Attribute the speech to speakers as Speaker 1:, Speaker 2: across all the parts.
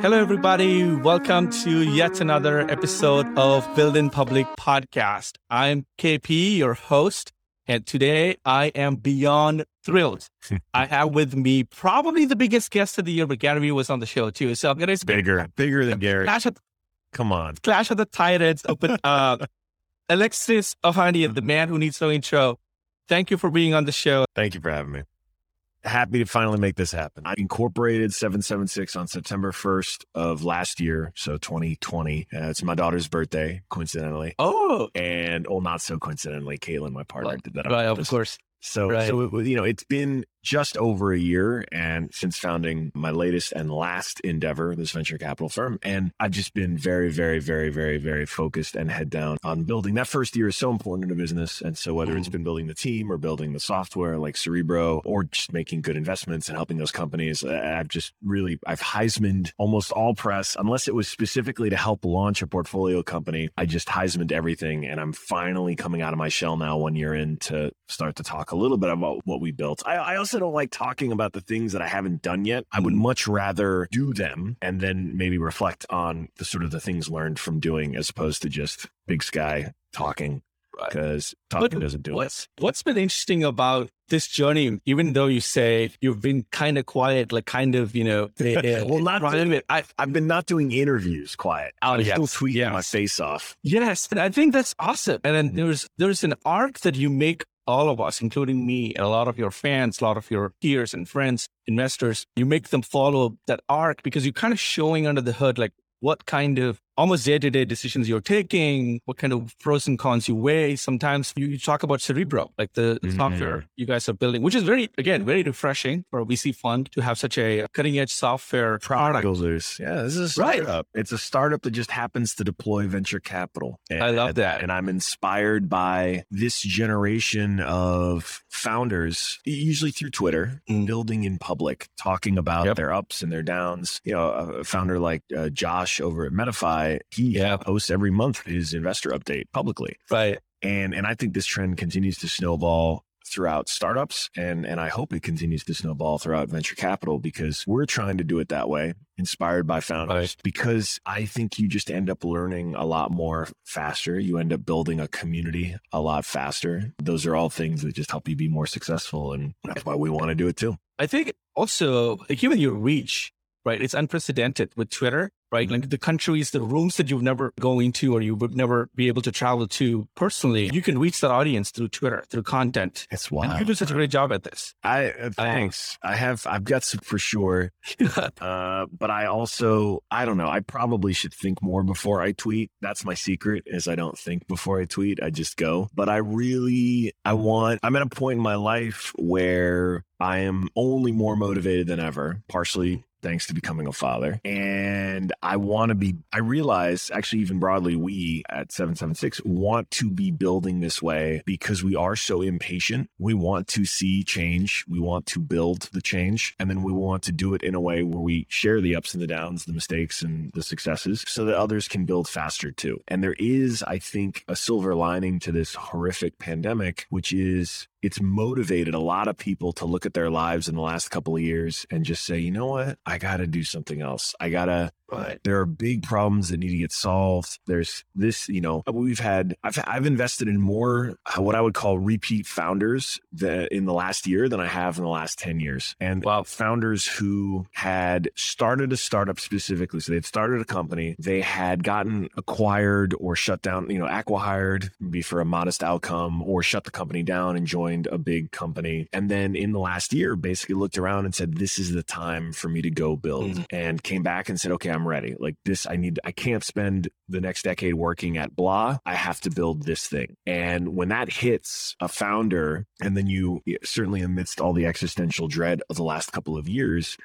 Speaker 1: Hello, everybody. Welcome to yet another episode of Building Public podcast. I'm KP, your host, and today I am beyond thrilled. I have with me probably the biggest guest of the year, but Gary was on the show too. So I'm going to
Speaker 2: bigger, bigger than Gary.
Speaker 1: Clash of,
Speaker 2: Come on.
Speaker 1: Clash of the Titans. Open, uh, Alexis Ohanian, the man who needs no intro. Thank you for being on the show.
Speaker 2: Thank you for having me happy to finally make this happen. I incorporated 776 on September 1st of last year, so 2020. Uh, it's my daughter's birthday, coincidentally.
Speaker 1: Oh,
Speaker 2: and oh, not so coincidentally, Caitlin, my partner, well, did that.
Speaker 1: Right, of course.
Speaker 2: So, right. so it, you know, it's been just over a year and since founding my latest and last endeavor, this venture capital firm. And I've just been very, very, very, very, very focused and head down on building. That first year is so important in a business. And so whether it's mm-hmm. been building the team or building the software like Cerebro or just making good investments and helping those companies, I've just really, I've Heismaned almost all press, unless it was specifically to help launch a portfolio company. I just Heismaned everything. And I'm finally coming out of my shell now one year in to start to talk a little bit about what we built. I, I also don't like talking about the things that I haven't done yet. I would mm-hmm. much rather do them and then maybe reflect on the sort of the things learned from doing as opposed to just big sky talking because talking but doesn't do
Speaker 1: what's, it. What's been interesting about this journey, even though you say you've been kind of quiet, like kind of, you know,
Speaker 2: well, not right. I've, I've been not doing interviews quiet. Oh, I'm yes. still tweeting yes. my face off.
Speaker 1: Yes. And I think that's awesome. And then there's, there's an arc that you make all of us, including me and a lot of your fans, a lot of your peers and friends, investors, you make them follow that arc because you're kind of showing under the hood, like what kind of almost day to day decisions you're taking, what kind of pros and cons you weigh. Sometimes you, you talk about Cerebro, like the mm-hmm. software you guys are building, which is very, again, very refreshing for a VC fund to have such a cutting edge software product.
Speaker 2: Builders. Yeah, this is a startup. Right. It's a startup that just happens to deploy venture capital.
Speaker 1: And, I love that.
Speaker 2: And I'm inspired by this generation of founders, usually through Twitter, mm. building in public, talking about yep. their ups and their downs. You know, a founder like uh, Josh over at Medify he yeah. posts every month his investor update publicly.
Speaker 1: Right.
Speaker 2: And and I think this trend continues to snowball throughout startups and and I hope it continues to snowball throughout venture capital because we're trying to do it that way inspired by founders right. because I think you just end up learning a lot more faster you end up building a community a lot faster those are all things that just help you be more successful and that's why we want to do it too
Speaker 1: I think also like even your reach right it's unprecedented with Twitter right? Like the countries, the rooms that you've never go into or you would never be able to travel to personally, you can reach that audience through Twitter, through content.
Speaker 2: It's wild.
Speaker 1: And you do such a great job at this.
Speaker 2: I uh, thanks. I have I've got some for sure. uh, but I also I don't know. I probably should think more before I tweet. That's my secret is I don't think before I tweet. I just go. But I really I want I'm at a point in my life where I am only more motivated than ever, partially thanks to becoming a father. And I want to be, I realize actually, even broadly, we at 776 want to be building this way because we are so impatient. We want to see change. We want to build the change. And then we want to do it in a way where we share the ups and the downs, the mistakes and the successes so that others can build faster too. And there is, I think, a silver lining to this horrific pandemic, which is it's motivated a lot of people to look at their lives in the last couple of years and just say, you know what? I got to do something else. I got to but there are big problems that need to get solved. There's this, you know, we've had, I've, I've invested in more uh, what I would call repeat founders that in the last year than I have in the last 10 years. And wow. founders who had started a startup specifically. So they'd started a company, they had gotten acquired or shut down, you know, acquired, maybe for a modest outcome, or shut the company down and joined a big company. And then in the last year, basically looked around and said, this is the time for me to go build mm-hmm. and came back and said, okay, I'm ready. Like this, I need, I can't spend the next decade working at blah. I have to build this thing. And when that hits a founder, and then you certainly amidst all the existential dread of the last couple of years,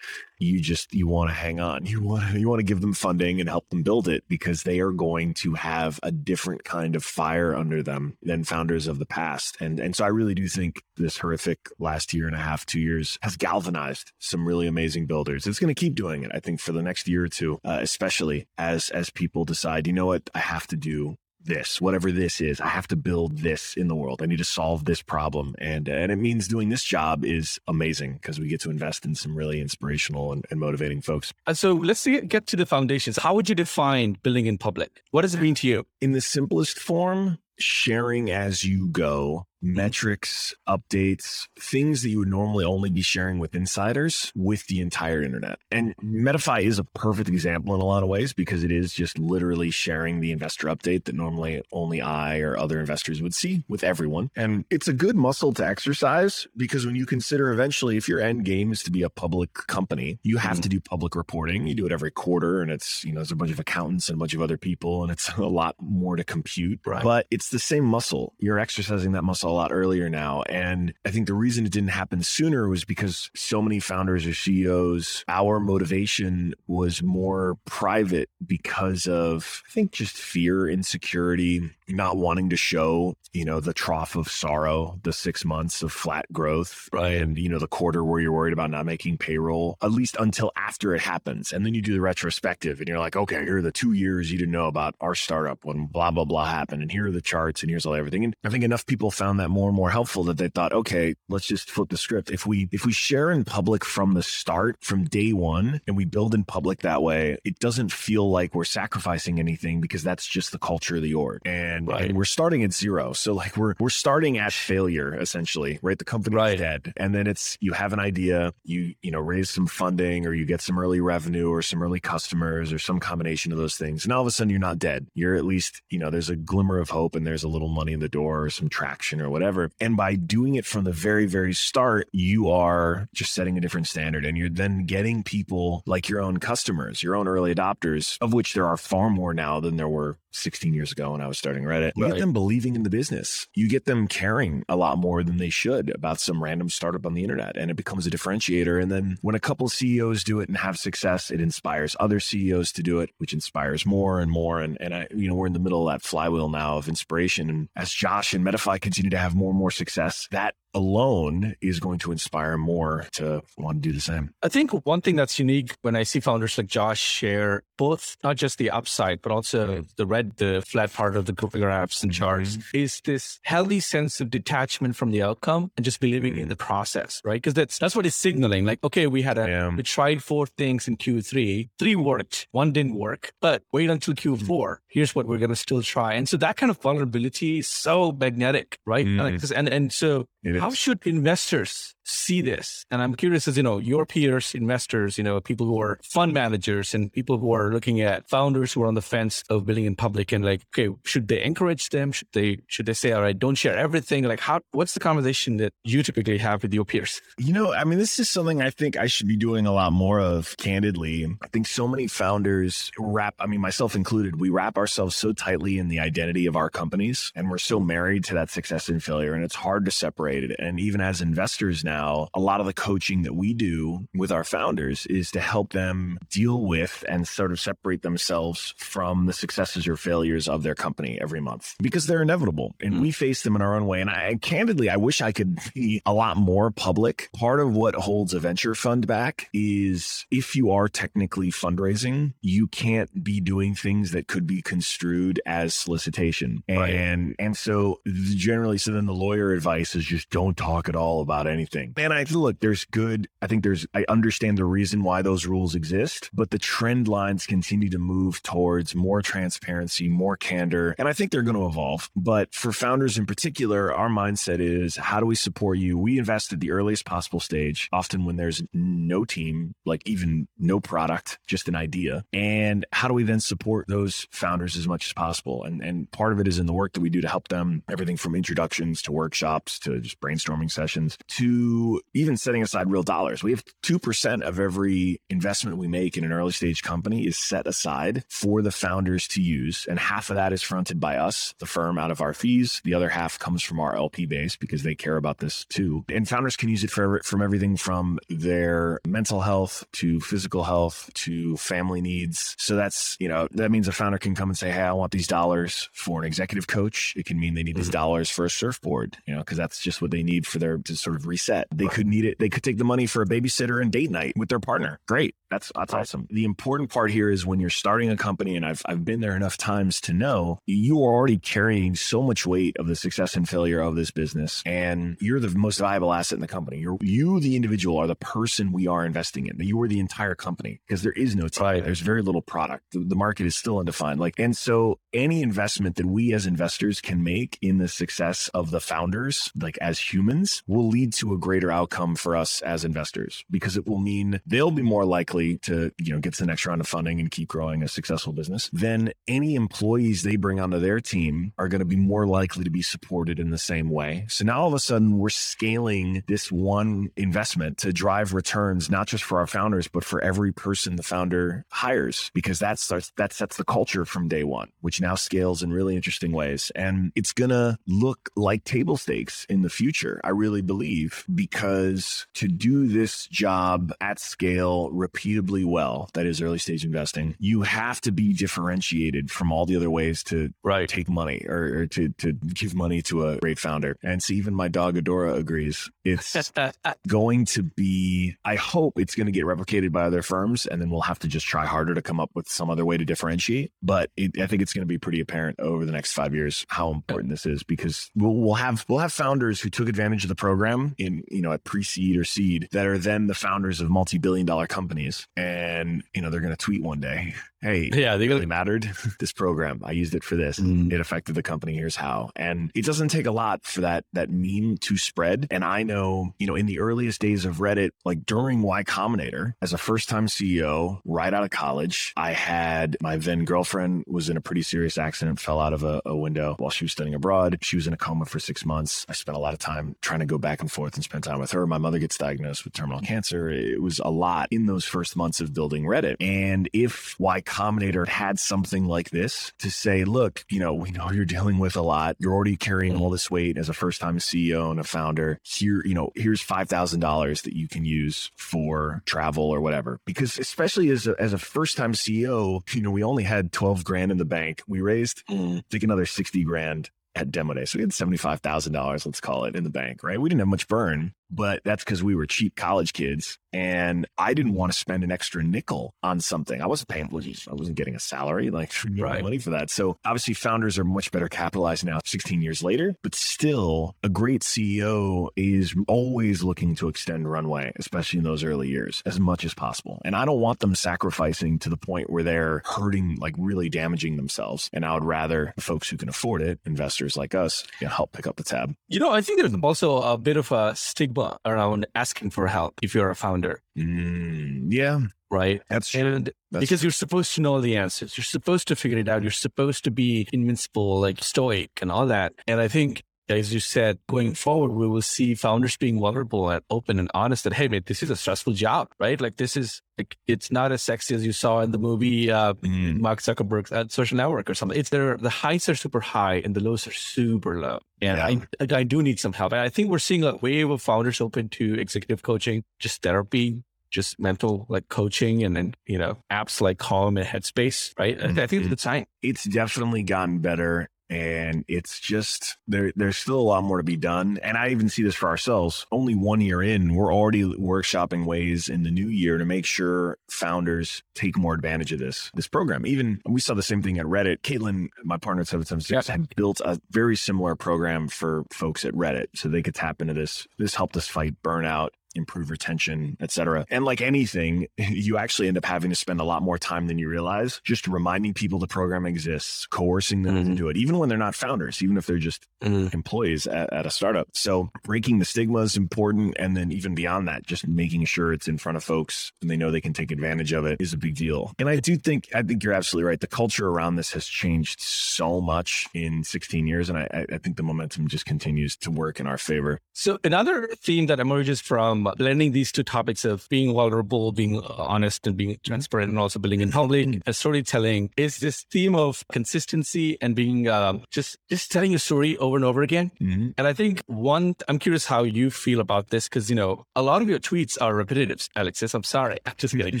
Speaker 2: you just you want to hang on you want to you want to give them funding and help them build it because they are going to have a different kind of fire under them than founders of the past and and so i really do think this horrific last year and a half two years has galvanized some really amazing builders it's going to keep doing it i think for the next year or two uh, especially as as people decide you know what i have to do this, whatever this is. I have to build this in the world. I need to solve this problem. And, and it means doing this job is amazing because we get to invest in some really inspirational and, and motivating folks.
Speaker 1: Uh, so let's see, get to the foundations. How would you define building in public? What does it mean to you?
Speaker 2: In the simplest form, sharing as you go metrics, updates, things that you would normally only be sharing with insiders with the entire internet. And Medify is a perfect example in a lot of ways because it is just literally sharing the investor update that normally only I or other investors would see with everyone. And it's a good muscle to exercise because when you consider eventually if your end game is to be a public company, you have mm-hmm. to do public reporting. You do it every quarter and it's, you know, there's a bunch of accountants and a bunch of other people and it's a lot more to compute. Right. But it's the same muscle. You're exercising that muscle lot earlier now. And I think the reason it didn't happen sooner was because so many founders or CEOs, our motivation was more private because of, I think, just fear, insecurity, not wanting to show, you know, the trough of sorrow, the six months of flat growth, right? And, you know, the quarter where you're worried about not making payroll, at least until after it happens. And then you do the retrospective and you're like, okay, here are the two years you didn't know about our startup when blah, blah, blah happened. And here are the charts and here's all everything. And I think enough people found that more and more helpful that they thought, okay, let's just flip the script. If we, if we share in public from the start, from day one, and we build in public that way, it doesn't feel like we're sacrificing anything because that's just the culture of the org. And and, right. and we're starting at zero. So like we're we're starting at failure essentially, right? The company's right. dead, and then it's you have an idea, you you know raise some funding, or you get some early revenue, or some early customers, or some combination of those things, and all of a sudden you're not dead. You're at least you know there's a glimmer of hope, and there's a little money in the door, or some traction, or whatever. And by doing it from the very very start, you are just setting a different standard, and you're then getting people like your own customers, your own early adopters, of which there are far more now than there were 16 years ago when I was starting Reddit. You right. get them believing in the business. You get them caring a lot more than they should about some random startup on the internet. And it becomes a differentiator. And then when a couple CEOs do it and have success, it inspires other CEOs to do it, which inspires more and more. And, and I, you know, we're in the middle of that flywheel now of inspiration. And as Josh and Medify continue to have more and more success, that alone is going to inspire more to want to do the same.
Speaker 1: I think one thing that's unique when I see founders like Josh share both not just the upside, but also the red, the flat part of the graphs and charts mm-hmm. is this healthy sense of detachment from the outcome and just believing in the process, right? Because that's that's what it's signaling. Like, okay, we had a yeah. we tried four things in Q3, three worked, one didn't work, but wait until Q4. Here's what we're gonna still try. And so that kind of vulnerability is so magnetic, right? Mm. And and so how should investors see this? And I'm curious as, you know, your peers, investors, you know, people who are fund managers and people who are looking at founders who are on the fence of building in public and like, okay, should they encourage them? Should they, should they say, all right, don't share everything? Like how, what's the conversation that you typically have with your peers?
Speaker 2: You know, I mean, this is something I think I should be doing a lot more of candidly. I think so many founders wrap, I mean, myself included, we wrap ourselves so tightly in the identity of our companies and we're so married to that success and failure and it's hard to separate it. And even as investors now, a lot of the coaching that we do with our founders is to help them deal with and sort of separate themselves from the successes or failures of their company every month because they're inevitable and mm. we face them in our own way. And I candidly, I wish I could be a lot more public. Part of what holds a venture fund back is if you are technically fundraising, you can't be doing things that could be construed as solicitation. Right. And and so generally so then the lawyer advice is just don't talk at all about anything. And I look, there's good. I think there's, I understand the reason why those rules exist, but the trend lines continue to move towards more transparency, more candor. And I think they're going to evolve. But for founders in particular, our mindset is how do we support you? We invest at the earliest possible stage, often when there's no team, like even no product, just an idea. And how do we then support those founders as much as possible? And, and part of it is in the work that we do to help them, everything from introductions to workshops to just brainstorming sessions to even setting aside real dollars. We have 2% of every investment we make in an early stage company is set aside for the founders to use. And half of that is fronted by us, the firm, out of our fees. The other half comes from our LP base because they care about this too. And founders can use it for from everything from their mental health to physical health to family needs. So that's, you know, that means a founder can come and say, Hey, I want these dollars for an executive coach. It can mean they need these mm-hmm. dollars for a surfboard, you know, because that's just what they need for their to sort of reset. That. They could need it. They could take the money for a babysitter and date night with their partner. Great. That's that's awesome. The important part here is when you're starting a company, and I've I've been there enough times to know you are already carrying so much weight of the success and failure of this business, and you're the most valuable asset in the company. You're you, the individual, are the person we are investing in. You are the entire company because there is no team. Right. There's very little product. The, the market is still undefined. Like, and so any investment that we as investors can make in the success of the founders, like as humans, will lead to a greater outcome for us as investors because it will mean they'll be more likely to, you know, get to the next round of funding and keep growing a successful business. Then any employees they bring onto their team are going to be more likely to be supported in the same way. So now all of a sudden we're scaling this one investment to drive returns, not just for our founders, but for every person the founder hires, because that starts, that sets the culture from day one, which now scales in really interesting ways. And it's going to look like table stakes in the future. I really believe because to do this job at scale repeatably well, that is early stage investing, you have to be differentiated from all the other ways to
Speaker 1: right.
Speaker 2: take money or, or to, to give money to a great founder. And so even my dog Adora agrees. It's going to be, I hope it's going to get replicated by other firms and then we'll have to just try harder to come up with some other way to differentiate. But it, I think it's going to be pretty apparent over the next five years how important this is because we'll, we'll have we'll have founders who took advantage of the program in you know at pre-seed or seed that are then the founders of multi-billion dollar companies. And you know they're going to tweet one day hey,
Speaker 1: yeah,
Speaker 2: they really mattered. this program, I used it for this. Mm. It affected the company. Here's how. And it doesn't take a lot for that that meme to spread. And I know, you know, in the earliest days of Reddit, like during Y Combinator, as a first time CEO, right out of college, I had my then girlfriend was in a pretty serious accident, fell out of a, a window while she was studying abroad. She was in a coma for six months. I spent a lot of time trying to go back and forth and spend time with her. My mother gets diagnosed with terminal cancer. It was a lot in those first months of building Reddit. And if Y Combinator had something like this to say, look, you know, we know you're dealing with a lot. You're already carrying all this weight as a first time CEO and a founder. Here, you know, here's $5,000 that you can use for travel or whatever. Because especially as a, as a first time CEO, you know, we only had 12 grand in the bank. We raised, mm. I think, another 60 grand at demo day. So we had $75,000, let's call it, in the bank, right? We didn't have much burn but that's because we were cheap college kids and I didn't want to spend an extra nickel on something. I wasn't paying, I wasn't getting a salary, like right. money for that. So obviously founders are much better capitalized now 16 years later, but still a great CEO is always looking to extend runway, especially in those early years as much as possible. And I don't want them sacrificing to the point where they're hurting, like really damaging themselves. And I would rather folks who can afford it, investors like us, you know, help pick up the tab.
Speaker 1: You know, I think there's also a bit of a stigma stigma around asking for help if you're a founder.
Speaker 2: Mm, yeah.
Speaker 1: Right.
Speaker 2: That's
Speaker 1: and
Speaker 2: That's
Speaker 1: because you're supposed to know the answers. You're supposed to figure it out. You're supposed to be invincible, like stoic and all that. And I think as you said, going forward, we will see founders being vulnerable and open and honest that, hey, man, this is a stressful job, right? Like this is, like, it's not as sexy as you saw in the movie, uh, mm. Mark Zuckerberg's uh, social network or something. It's there, the heights are super high and the lows are super low. And yeah. I, I do need some help. And I think we're seeing a wave of founders open to executive coaching, just therapy, just mental like coaching and then you know apps like calm and headspace right mm-hmm. i think it's a good sign
Speaker 2: it's definitely gotten better and it's just there there's still a lot more to be done. And i even see this for ourselves. Only one year in we're already workshopping ways in the new year to make sure founders take more advantage of this this program. Even we saw the same thing at reddit. Caitlin my partner at 776 had built a very similar program for folks at reddit so they could tap into this. This helped us fight burnout improve retention, et cetera. And like anything, you actually end up having to spend a lot more time than you realize just reminding people the program exists, coercing them mm-hmm. to do it, even when they're not founders, even if they're just mm-hmm. employees at, at, a startup. So breaking the stigma is important. And then even beyond that, just making sure it's in front of folks and they know they can take advantage of it is a big deal. And I do think, I think you're absolutely right. The culture around this has changed so much in 16 years. And I, I think the momentum just continues to work in our favor.
Speaker 1: So another theme that emerges from blending these two topics of being vulnerable, being honest, and being transparent, and also building in public and storytelling is this theme of consistency and being um, just just telling a story over and over again. Mm-hmm. And I think one, I'm curious how you feel about this because you know a lot of your tweets are repetitive, Alexis. I'm sorry, I'm just kidding.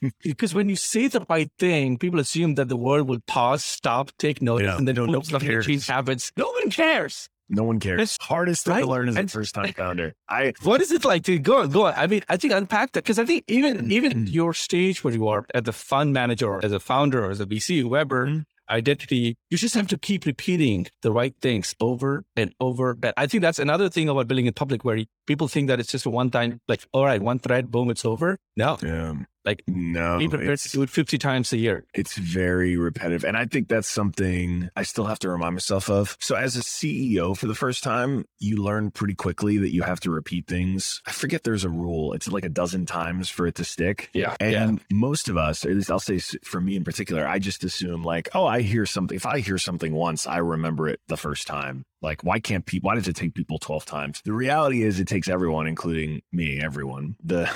Speaker 1: because when you say the right thing, people assume that the world will pause, stop, take notice, yeah. and then no, nothing change habits. No one cares
Speaker 2: No one cares.
Speaker 1: It's-
Speaker 2: Hardest thing
Speaker 1: right?
Speaker 2: to learn as a first time founder. I
Speaker 1: What is it like to go on, go on? I mean, I think unpack that because I think even even
Speaker 2: Mm-hmm.
Speaker 1: your stage where you are as a fund manager or as a founder or as a VC, whoever
Speaker 2: Mhm.
Speaker 1: identity, you just have to keep repeating the right things over and over. But I think that's another thing about building in public where people think that it's just a one time, like, all right, one thread, boom, it's over. No,
Speaker 2: um,
Speaker 1: Like,
Speaker 2: no,
Speaker 1: be prepared
Speaker 2: it's-
Speaker 1: to do it 50 times a year.
Speaker 2: it's very repetitive. And I think that's something I still have to remind myself of. So, as a CEO for the first time, you learn pretty quickly that you have to repeat things. I forget there's a rule, it's like a dozen times for it to stick.
Speaker 1: Yeah.
Speaker 2: And most of us, or at least I'll say for me in particular, I just assume like, oh, I hear something. If I hear something once, I remember it the first time. Like, why can't people, why does it take people 12 times? The reality is it takes everyone, including me, everyone, the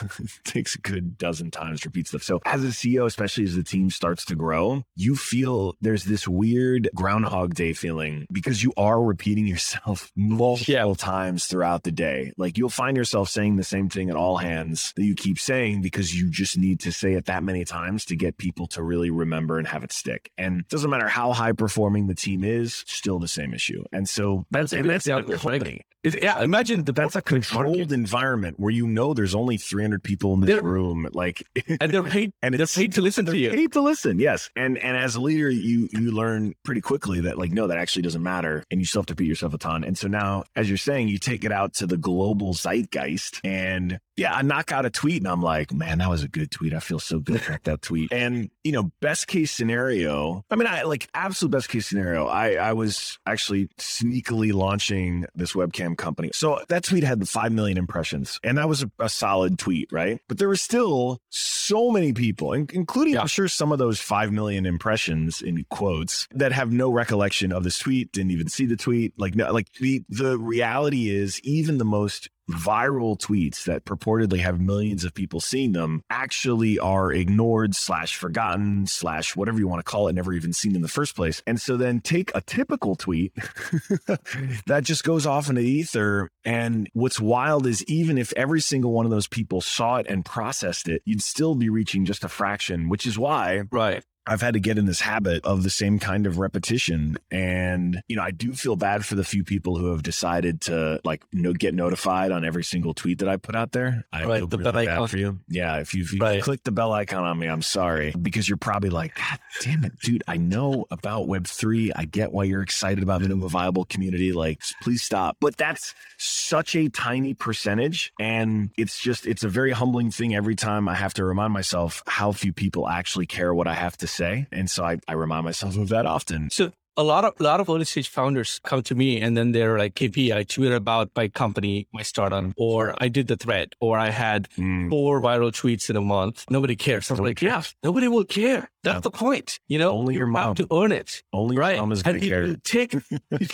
Speaker 2: takes a good dozen times repeat stuff. So as a CEO, especially as the team starts to grow, you feel there's this weird groundhog day feeling because you are repeating yourself multiple times throughout the day. Like you'll find yourself saying the same thing at all hands that you keep saying because you just need to say it that many times to get people to really remember and have it stick. And it doesn't matter how high performing the team is, still the same issue. And so
Speaker 1: That's,
Speaker 2: and that's
Speaker 1: yeah,
Speaker 2: the company.
Speaker 1: It's- yeah, imagine the
Speaker 2: That's a controlled environment where you know there's only 300 people in this
Speaker 1: They're-
Speaker 2: room. Like,
Speaker 1: and they're paid,
Speaker 2: and
Speaker 1: they're paid to listen to you.
Speaker 2: paid to listen. Yes, and and as a leader, you you learn pretty quickly that like no, that actually doesn't matter, and you still have to beat yourself a ton. And so now, as you're saying, you take it out to the global zeitgeist, and yeah, I knock out a tweet, and I'm like, man, that was a good tweet. I feel so good about that tweet. And you know, best case scenario. I mean, I like absolute best case scenario. I I was actually sneakily launching this webcam company, so that tweet had five million impressions, and that was a, a solid tweet, right? But there were still so many people, in- including
Speaker 1: Yeah.
Speaker 2: I'm sure some of those five million impressions in quotes that have no recollection of this tweet, didn't even see the tweet. Like, no, like the the reality is, even the most viral tweets that purportedly have millions of people seeing them actually are ignored slash forgotten slash whatever you want to call it never even seen in the first place and so then take a typical tweet that just goes off into the ether and what's wild is even if every single one of those people saw it and processed it you'd still be reaching just a fraction which is why
Speaker 1: Right.
Speaker 2: I've had to get in this habit of the same kind of repetition. And, you know, I do feel bad for the few people who have decided to like no, get notified on every single tweet that I put out there. I
Speaker 1: Right,
Speaker 2: feel
Speaker 1: the
Speaker 2: really
Speaker 1: bell
Speaker 2: bad
Speaker 1: icon.
Speaker 2: for you. Yeah. If you've, if you
Speaker 1: Right.
Speaker 2: clicked the bell icon on me, I'm sorry because you're probably like, God damn it, dude. I know about Web3. I get why you're excited about it in a viable community. Like, please stop. But that's such a tiny percentage. And it's just, it's a very humbling thing every time I have to remind myself how few people actually care what I have to say. And so I, I remind myself of that often.
Speaker 1: So a lot of a lot of early stage founders come to me and then they're like, KP, I tweeted about my company, my startup, or I did the thread, or I had
Speaker 2: Mm,
Speaker 1: four viral tweets in a month. Nobody cares. I'm
Speaker 2: Nobody
Speaker 1: like, yeah, nobody will care. That's
Speaker 2: Yeah.
Speaker 1: the point. You know,
Speaker 2: Only your mom.
Speaker 1: to earn it.
Speaker 2: only
Speaker 1: Right.
Speaker 2: your mom is going to
Speaker 1: it
Speaker 2: care.
Speaker 1: will take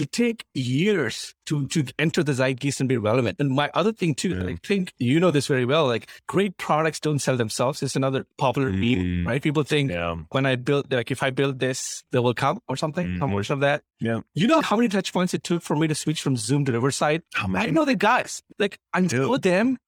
Speaker 1: it take years to to enter the zeitgeist and be relevant. And my other thing too,
Speaker 2: Yeah.
Speaker 1: I think you know this very well. Like great products don't sell themselves. It's another popular meme,
Speaker 2: Mhm.
Speaker 1: right? People think
Speaker 2: Yeah.
Speaker 1: when I build like if I build this, they will come or something, some Version of that.
Speaker 2: Yeah.
Speaker 1: You know how many touch points it took for me to switch from Zoom to Riverside?
Speaker 2: How
Speaker 1: I know the guys. Like I know
Speaker 2: Dude.
Speaker 1: them.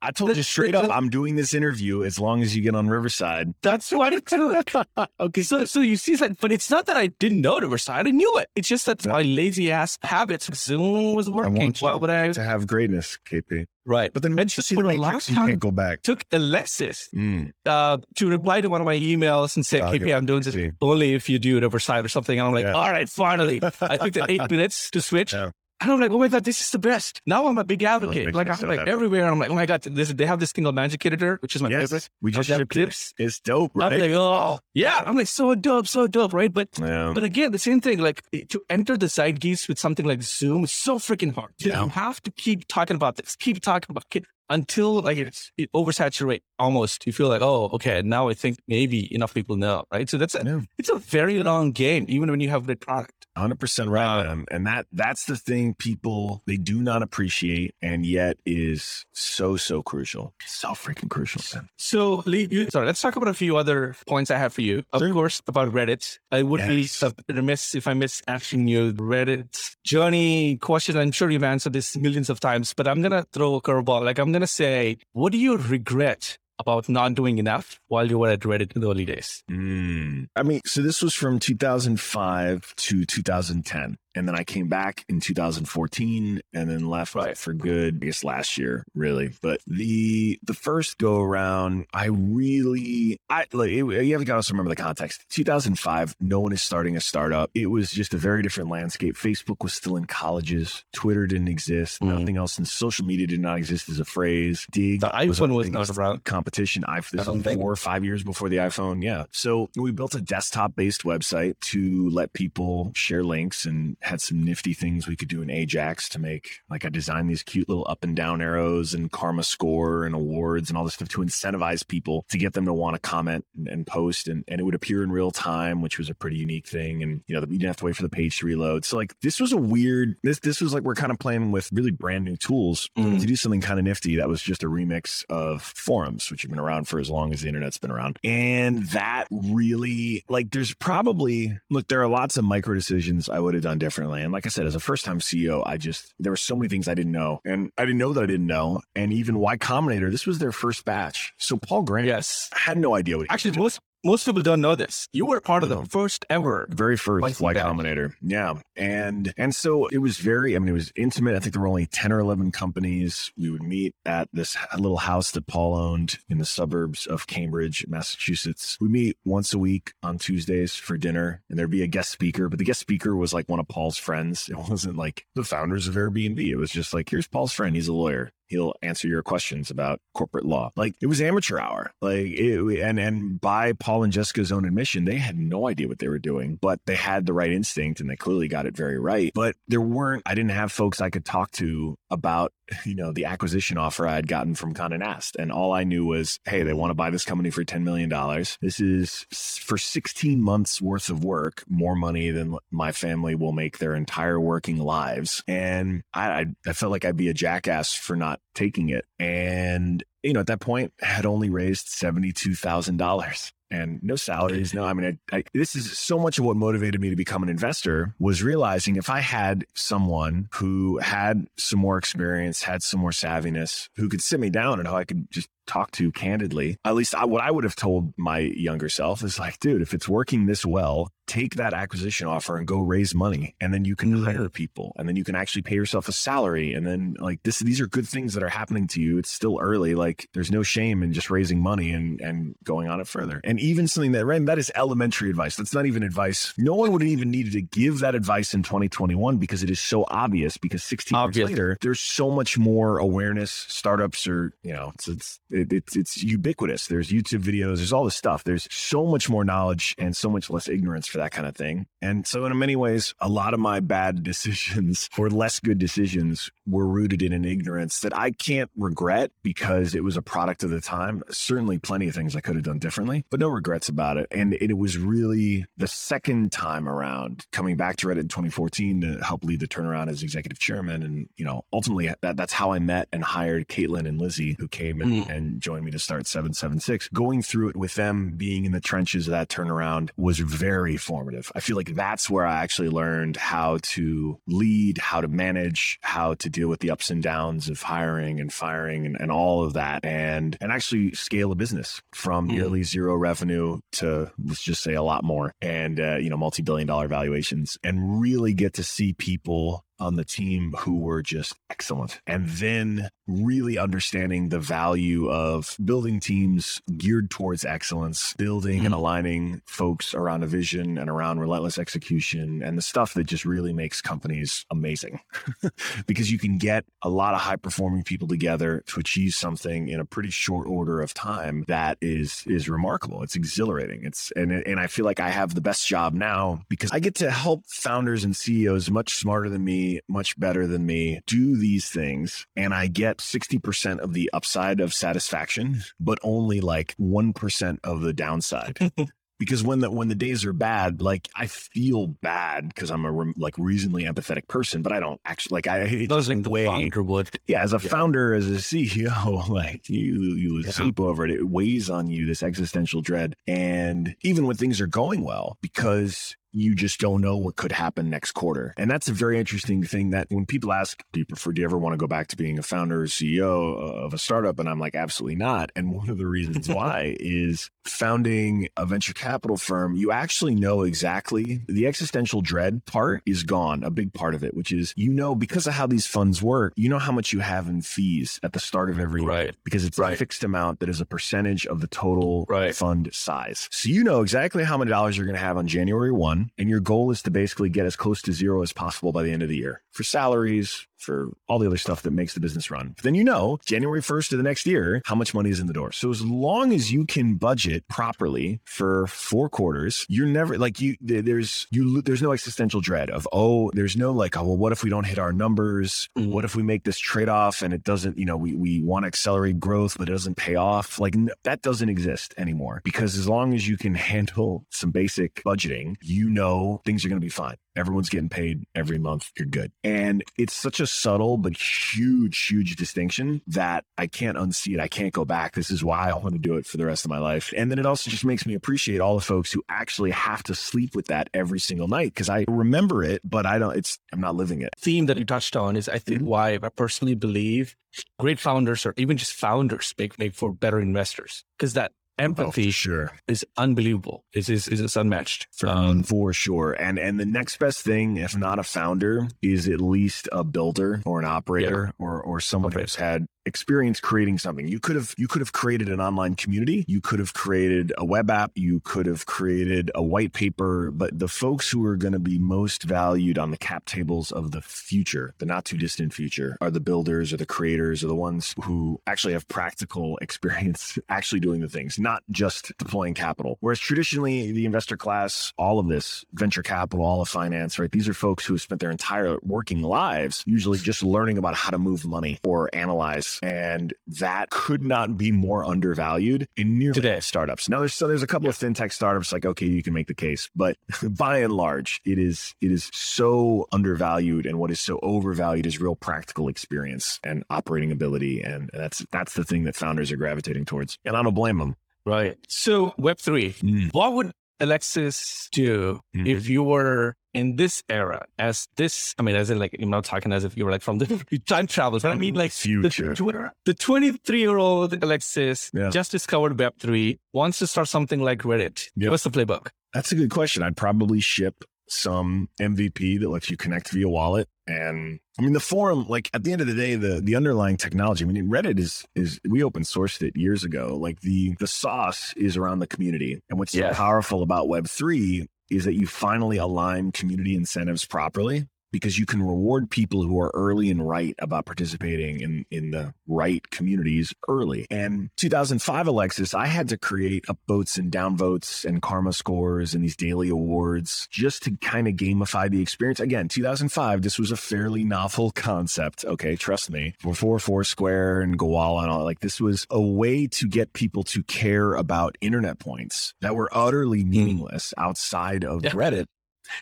Speaker 2: I told you
Speaker 1: the-
Speaker 2: straight
Speaker 1: the-
Speaker 2: up, I'm doing this interview as long as you get on Riverside.
Speaker 1: That's what it took. okay, so so you see that, but it's not that I didn't know Riverside. I knew it. It's just that
Speaker 2: Yeah.
Speaker 1: my lazy ass habits. Zoom was working.
Speaker 2: want you
Speaker 1: Why would I?
Speaker 2: To have greatness, KP.
Speaker 1: Right.
Speaker 2: But then once you
Speaker 1: just
Speaker 2: see the
Speaker 1: the
Speaker 2: matrix, you can't go back.
Speaker 1: Took Alexis
Speaker 2: Mm.
Speaker 1: uh, to reply to one of my emails and say,
Speaker 2: Oh,
Speaker 1: KP. I'm doing this only if you do it Riverside or something. And I'm like,
Speaker 2: Yeah.
Speaker 1: all right, finally. I took the eight minutes to switch.
Speaker 2: Yeah.
Speaker 1: And I'm like, oh my God, this is the best. Now I'm a big advocate.
Speaker 2: makes
Speaker 1: Like, I'm
Speaker 2: so
Speaker 1: like
Speaker 2: happy.
Speaker 1: everywhere. I'm like, oh my God, this, they have this thing called Magic Editor, which is my
Speaker 2: Yes,
Speaker 1: favorite.
Speaker 2: we just
Speaker 1: have clips.
Speaker 2: It's dope,
Speaker 1: I'm
Speaker 2: right?
Speaker 1: like, oh, yeah. I'm like, so dope, so dope, right? But
Speaker 2: yeah.
Speaker 1: but again, the same thing, like to enter the zeitgeist with something like Zoom is so freaking hard.
Speaker 2: Yeah.
Speaker 1: You have to keep talking about this, keep talking about it until like it's it oversaturate almost. You feel like, oh, okay, now I think maybe enough people know, right? So that's a,
Speaker 2: Yeah.
Speaker 1: it's a very long game, even when you have a great product.
Speaker 2: Hundred percent right, man. and that that's the thing people they do not appreciate, and yet is so so crucial, so freaking crucial. Man.
Speaker 1: So, Lee, you, sorry, let's talk about a few other points I have for you. Of
Speaker 2: Sure.
Speaker 1: course, about Reddit. I would
Speaker 2: Yes.
Speaker 1: be remiss if I miss asking you Reddit journey question. I'm sure you've answered this millions of times, but I'm going to throw a curveball. Like, I'm going to say, what do you regret about not doing enough while you were at Reddit in the early days?
Speaker 2: Mm. I mean, so this was from 2005 to 2010. And then I came back in 2014 and then left
Speaker 1: Right.
Speaker 2: for good, I guess last year, really. But the the first go around, I really I like it, you have to also remember the context. 2005, no one is starting a startup. It was just a very different landscape. Facebook was still in colleges. Twitter didn't exist.
Speaker 1: Mhm.
Speaker 2: Nothing else, and social media did not exist as a phrase. Digg
Speaker 1: The iPhone was
Speaker 2: a
Speaker 1: not around.
Speaker 2: competition. I this
Speaker 1: don't
Speaker 2: was
Speaker 1: think-
Speaker 2: four or five years before the iPhone. Yeah. So we built a desktop based website to let people share links and had some nifty things we could do in Ajax to make like I designed these cute little up and down arrows and karma score and awards and all this stuff to incentivize people to get them to want to comment and, and post and, and it would appear in real time, which was a pretty unique thing. And you know, you didn't have to wait for the page to reload. So like this was a weird this this was like we're kind of playing with really brand new tools
Speaker 1: Mm.
Speaker 2: to do something kind of nifty that was just a remix of forums, which have been around for as long as the internet's been around. And that really, like, there's probably, look, there are lots of micro decisions I would have done differently. And like I said, as a first time CEO, I just, there were so many things I didn't know. And I didn't know that I didn't know. And even Y Combinator, this was their first batch. So Paul Graham
Speaker 1: Yes.
Speaker 2: had no idea what he
Speaker 1: Actually, most most people don't know this. You were part of the
Speaker 2: mm-hmm.
Speaker 1: first ever.
Speaker 2: very first
Speaker 1: back.
Speaker 2: Combinator. Yeah. And and so it was very, I mean, it was intimate. I think there were only 10 or 11 companies. We would meet at this little house that Paul owned in the suburbs of Cambridge, Massachusetts. We meet once a week on Tuesdays for dinner, and there'd be a guest speaker, but the guest speaker was like one of Paul's friends. It wasn't like the founders of Airbnb. It was just like, here's Paul's friend. He's a lawyer. He'll answer your questions about corporate law. Like it was amateur hour. Like it, and and by Paul and Jessica's own admission, they had no idea what they were doing, but they had the right instinct and they clearly got it very right. But there weren't. I didn't have folks I could talk to about you know the acquisition offer I had gotten from Condé Nast, and all I knew was, hey, they want to buy this company for ten million dollars. This is for sixteen months worth of work, more money than my family will make their entire working lives, and I, I felt like I'd be a jackass for not taking it, and you know at that point had only raised seventy two thousand dollars and no salaries. No, I mean, I, I, this is so much of what motivated me to become an investor was realizing if I had someone who had some more experience, had some more savviness, who could sit me down and how I could just talk to candidly, at least I, what I would have told my younger self is like, dude, if it's working this well, take that acquisition offer and go raise money and then you can
Speaker 1: Mhm.
Speaker 2: hire people and then you can actually pay yourself a salary and then like this these are good things that are happening to you. It's still early like there's no shame in just raising money and and going on it further. And even something that Ren, that is elementary advice. That's not even advice. No one would have even needed to give that advice in 2021 because it is so obvious because 16
Speaker 1: Obvious.
Speaker 2: years later there's so much more awareness. Startups are you know it's it's it, it's it's ubiquitous. There's youtube videos. There's all this stuff. There's so much more knowledge and so much less ignorance for that kind of thing. And so in many ways a lot of my bad decisions or less good decisions were rooted in an ignorance that i can't regret because it was a product of the time. Certainly plenty of things i could have done differently but no regrets about it. And it was really the second time around coming back to reddit in 2014 to help lead the turnaround as executive chairman and you know ultimately that, that's how i met and hired caitlin and lizzie who came and,
Speaker 1: Mm.
Speaker 2: and joined me to start 776 going through it with them being in the trenches of that turnaround was very formative i feel like that's where i actually learned how to lead how to manage how to deal with the ups and downs of hiring and firing and, and all of that and and actually scale a business from
Speaker 1: Mm.
Speaker 2: nearly zero revenue to let's just say a lot more and uh, you know multi-billion dollar valuations and really get to see people on the team who were just excellent. And then really understanding the value of building teams geared towards excellence, building and
Speaker 1: Mhm.
Speaker 2: aligning folks around a vision and around relentless execution and the stuff that just really makes companies amazing. because you can get a lot of high performing people together to achieve something in a pretty short order of time that is is remarkable. It's exhilarating. It's and and I feel like I have the best job now because I get to help founders and CEOs much smarter than me, much better than me do these things and I get 60% of the upside of satisfaction, but only like 1% of the downside. because when the when the days are bad, like I feel bad because I'm a re- like reasonably empathetic person, but I don't actually like I it's
Speaker 1: Doesn't the
Speaker 2: way
Speaker 1: founder would.
Speaker 2: yeah, as a
Speaker 1: Yeah.
Speaker 2: founder, as a CEO, like you, you lose
Speaker 1: Yeah.
Speaker 2: sleep over it. It weighs on you this existential dread, and even when things are going well, because you just don't know what could happen next quarter. And that's a very interesting thing that when people ask, do you prefer, do you ever want to go back to being a founder or CEO of a startup? And I'm like, absolutely not. And one of the reasons why is founding a venture capital firm, you actually know exactly the existential dread part is gone, a big part of it, which is you know, because of how these funds work, you know how much you have in fees at the start of every
Speaker 1: Right.
Speaker 2: year because it's
Speaker 1: Right.
Speaker 2: a fixed amount that is a percentage of the total
Speaker 1: Right.
Speaker 2: fund size. So you know exactly how many dollars you're going to have on January 1, and your goal is to basically get as close to zero as possible by the end of the year for salaries, for all the other stuff that makes the business run. But then you know January 1st of the next year how much money is in the door. So as long as you can budget properly for four quarters, you're never like you there's you there's no existential dread of oh there's no like oh well what if we don't hit our numbers?
Speaker 1: Mhm.
Speaker 2: What if we make this trade-off and it doesn't, you know, we we want to accelerate growth but it doesn't pay off? Like that doesn't exist anymore because as long as you can handle some basic budgeting, you know things are going to be fine. Everyone's getting paid every month. You're good. And it's such a subtle but huge, huge distinction that I can't unsee it. I can't go back. This is why I want to do it for the rest of my life. And then it also just makes me appreciate all the folks who actually have to sleep with that every single night because I remember it, but I don't, it's, I'm not living it.
Speaker 1: theme that you touched on is I think
Speaker 2: Mhm.
Speaker 1: why I personally believe great founders or even just founders make make for better investors because that empathy
Speaker 2: sure.
Speaker 1: is unbelievable. Is is is unmatched.
Speaker 2: Um, for sure. And and the next best thing, if not a founder, is at least a builder or an operator or or someone
Speaker 1: Okay.
Speaker 2: who's had experience creating something. You could have you could have created an online community, you could have created a web app, you could have created a white paper, but the folks who are going to be most valued on the cap tables of the future, the not too distant future, are the builders or the creators or the ones who actually have practical experience actually doing the things, not just deploying capital. Whereas traditionally the investor class, all of this venture capital, all of finance, right? These are folks who have spent their entire working lives usually just learning about how to move money or analyze. And that could not be more undervalued in nearly
Speaker 1: Today.
Speaker 2: startups. Now there's so there's a couple of fintech startups like, okay, you can make the case, but by and large, it is it is so undervalued and what is so overvalued is real practical experience and operating ability. And that's that's the thing that founders are gravitating towards. And I don't blame them.
Speaker 1: Right. So Web three. What would Alexis do
Speaker 2: Mhm.
Speaker 1: if you were in this era as this? I mean, as in like I'm not talking as if you were like from the time travels, but I mean like
Speaker 2: Future.
Speaker 1: The, the 23 year old Alexis
Speaker 2: Yeah.
Speaker 1: just discovered Web three, wants to start something like Reddit.
Speaker 2: Yep.
Speaker 1: What's the playbook?
Speaker 2: That's a good question. I'd probably ship some MVP that lets you connect via wallet. And I mean, the forum, like at the end of the day, the the underlying technology. I mean, Reddit is is we open sourced it years ago. Like the the sauce is around the community. And what's
Speaker 1: Yeah.
Speaker 2: so powerful about Web three is that you finally align community incentives properly because you can reward people who are early and right about participating in in the right communities early. And 2005 Alexis, I had to create upvotes and downvotes and karma scores and these daily awards just to kind of gamify the experience. Again, 2005, this was a fairly novel concept. Okay, trust me. Before Foursquare and Gowalla and all, like this was a way to get people to care about internet points that were utterly hmm. meaningless outside of
Speaker 1: Yeah.
Speaker 2: Reddit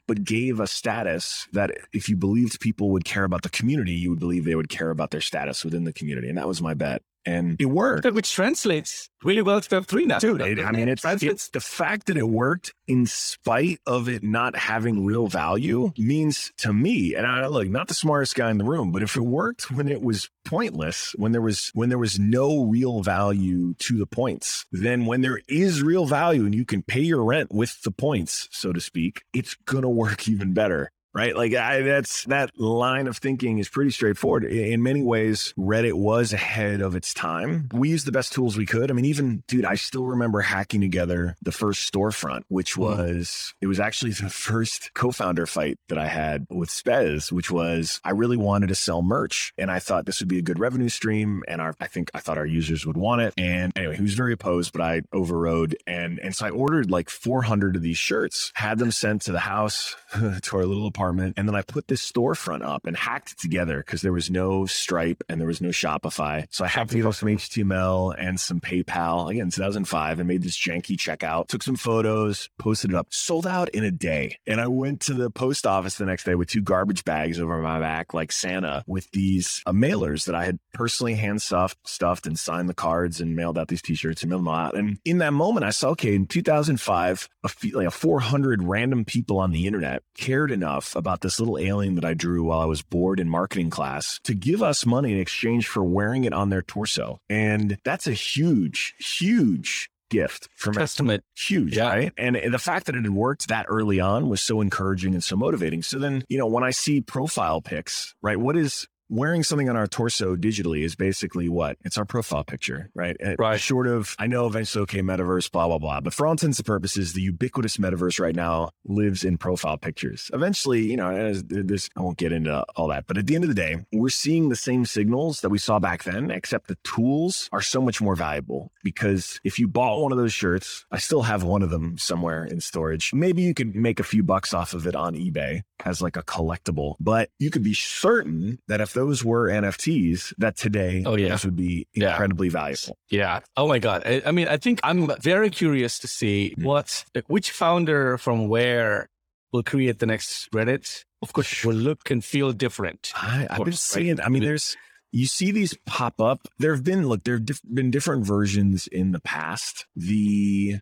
Speaker 2: but gave a status that if you believed people would care about the community, you would believe they would care about their status within the community. And that was my bet. And it worked.
Speaker 1: Which translates really well to Web three now.
Speaker 2: Dude, it, I mean, it's, it's the fact that it worked in spite of it not having real value means to me, and I look, not the smartest guy in the room, but if it worked when it was pointless, when there was when there was no real value to the points, then when there is real value and you can pay your rent with the points, so to speak, it's gonna work even better. Right. Like I, that's that line of thinking is pretty straightforward. In many ways, Reddit was ahead of its time. We used the best tools we could. I mean, even dude, I still remember hacking together the first storefront, which
Speaker 1: Mm.
Speaker 2: was, it was actually the first co-founder fight that I had with Spez, which was I really wanted to sell merch and I thought this would be a good revenue stream. And our, I think I thought our users would want it. And anyway, he was very opposed, but I overrode. And, and so I ordered like 400 of these shirts, had them sent to the house, to our little apartment apartment. And then I put this storefront up and hacked it together because there was no Stripe and there was no Shopify. So I hacked together some HTML and some PayPal again, in 2005 and made this janky checkout, took some photos, posted it up, sold out in a day. And I went to the post office the next day with two garbage bags over my back, like Santa, with these uh, mailers that I had personally hand stuffed, stuffed and signed the cards and mailed out these t-shirts and mailed them out. And in that moment, I saw, okay, in 2005, a few, like a 400 random people on the internet cared enough about this little alien that I drew while I was bored in marketing class to give us money in exchange for wearing it on their torso. And that's a huge, huge gift from
Speaker 1: Testament.
Speaker 2: huge,
Speaker 1: Yeah.
Speaker 2: right? And the fact that it had worked that early on was so encouraging and so motivating. So then, you know, when I see profile pics, right? What is wearing something on our torso digitally is basically what? It's our profile picture, right? Uh,
Speaker 1: Right.
Speaker 2: Short of, I know eventually, okay, metaverse, blah, blah, blah. But for all intents and purposes, the ubiquitous metaverse right now lives in profile pictures. Eventually, you know, as this, I won't get into all that. But at the end of the day, we're seeing the same signals that we saw back then, except the tools are so much more valuable because if you bought one of those shirts, I still have one of them somewhere in storage. Maybe you could make a few bucks off of it on eBay as like a collectible, but you could be certain that if those were NFTs, that today
Speaker 1: Oh, yeah.
Speaker 2: would be
Speaker 1: Yeah.
Speaker 2: incredibly valuable.
Speaker 1: Yeah. Oh my God. I, I mean, I think I'm very curious to see
Speaker 2: Mm.
Speaker 1: what, which founder from where will create the next Reddit. Of course, will look and feel different.
Speaker 2: I, I've been seeing. I mean, there's you see these pop up. There have been look. There have diff- been different versions in the past. The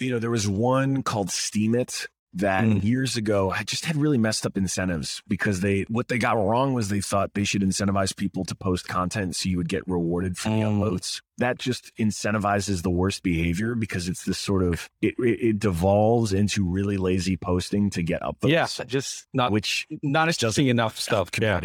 Speaker 2: you know there was one called Steemit that
Speaker 1: Mm.
Speaker 2: years ago I just had really messed up incentives because they what they got wrong was they thought they should incentivize people to post content so you would get rewarded for the
Speaker 1: Mm.
Speaker 2: uploads. That just incentivizes the worst behavior because it's this sort of it it, it devolves into really lazy posting to get upvotes.
Speaker 1: Yeah. Just not,
Speaker 2: which
Speaker 1: not interesting enough stuff. Yeah.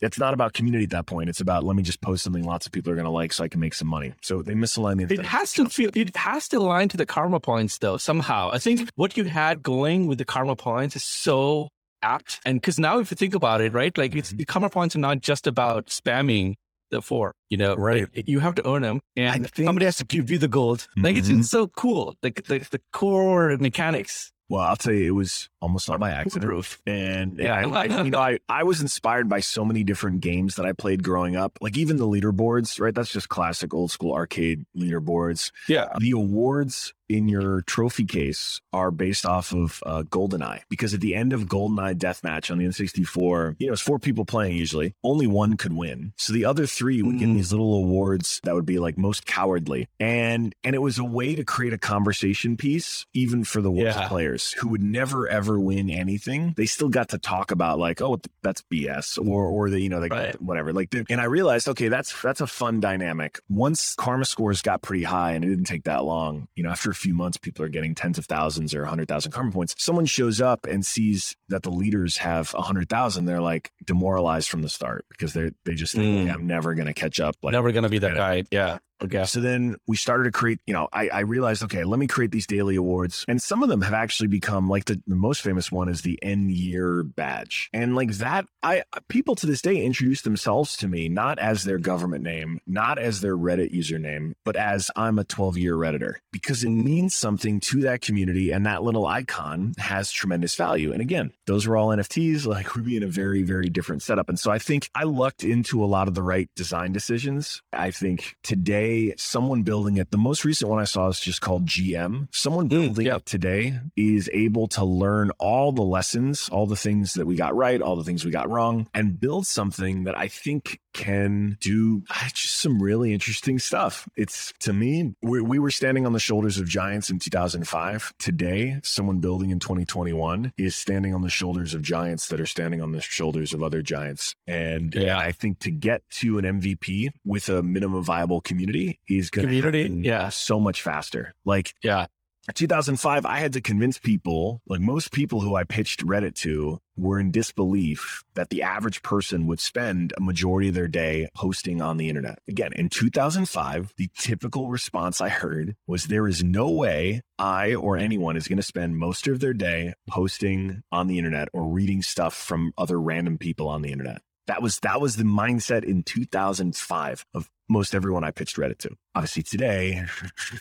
Speaker 2: It's not about community at that point. It's about let me just post something lots of people are going to like so I can make some money. So they misalign the
Speaker 1: It has to feel, it has to align to the karma points though, somehow. I think what you had going with the karma points is so apt. And because now if you think about it, right, like it's, mm-hmm. the karma points are not just about spamming the four, you know,
Speaker 2: Right.
Speaker 1: Like, you have to earn them and
Speaker 2: think-
Speaker 1: somebody has to give you the gold. Like it's, it's mm-hmm. so cool. Like the, the core mechanics.
Speaker 2: Well, I'll tell you, it was almost not by accident.
Speaker 1: Proof.
Speaker 2: And
Speaker 1: Yeah,
Speaker 2: yeah,
Speaker 1: I-
Speaker 2: I, you know, I, I was inspired by so many different games that I played growing up. Like even the leaderboards, right? That's just classic old school arcade leaderboards.
Speaker 1: Yeah.
Speaker 2: The awards in your trophy case are based off of uh, GoldenEye because at the end of GoldenEye Deathmatch on the N64, you know, it's four people playing usually. Only one could win, so the other three would get
Speaker 1: Mm.
Speaker 2: these little awards that would be like most cowardly, and and it was a way to create a conversation piece even for the worst
Speaker 1: Yeah.
Speaker 2: players who would never ever win anything. They still got to talk about like, oh, that's BS, or or the you know, like
Speaker 1: Right.
Speaker 2: whatever. Like, the, and I realized, okay, that's that's a fun dynamic. Once karma scores got pretty high, and it didn't take that long. You know, after a few months, people are getting tens of thousands or hundred thousand karma points. Someone shows up and sees that the leaders have a hundred thousand. They're like demoralized from the start because they they just think,
Speaker 1: Mm.
Speaker 2: I'm never gonna catch up. Like,
Speaker 1: Never going to be that guy. Yeah. Okay.
Speaker 2: so then we started to create, you know, I, I realized, okay, let me create these daily awards. And some of them have actually become like the, the most famous one is the end year badge. And like that, I people to this day introduce themselves to me not as their government name, not as their Reddit username, but as I'm a 12 year Redditor because it means something to that community. And that little icon has tremendous value. And again, those were all NFTs. Like we'd be in a very, very different setup. And so I think I lucked into a lot of the right design decisions. I think today, someone building it, the most recent one I saw is just called GM. Someone building
Speaker 1: yeah.
Speaker 2: it today is able to learn all the lessons, all the things that we got right, all the things we got wrong, and build something that I think can do ah, just some really interesting stuff. It's to me, we, we were standing on the shoulders of giants in 2005. Today, someone building in 2021 is standing on the shoulders of giants that are standing on the shoulders of other giants. And
Speaker 1: Yeah.
Speaker 2: I think to get to an MVP with a minimum viable community is going to
Speaker 1: Community? Yeah.
Speaker 2: so much faster. Like
Speaker 1: Yeah.
Speaker 2: 2005, I had to convince people, like most people who I pitched Reddit to, were in disbelief that the average person would spend a majority of their day posting on the internet. Again, in 2005, the typical response I heard was there is no way I or anyone is going to spend most of their day posting on the internet or reading stuff from other random people on the internet. That was that was the mindset in 2005 of most everyone I pitched Reddit to. Obviously, today,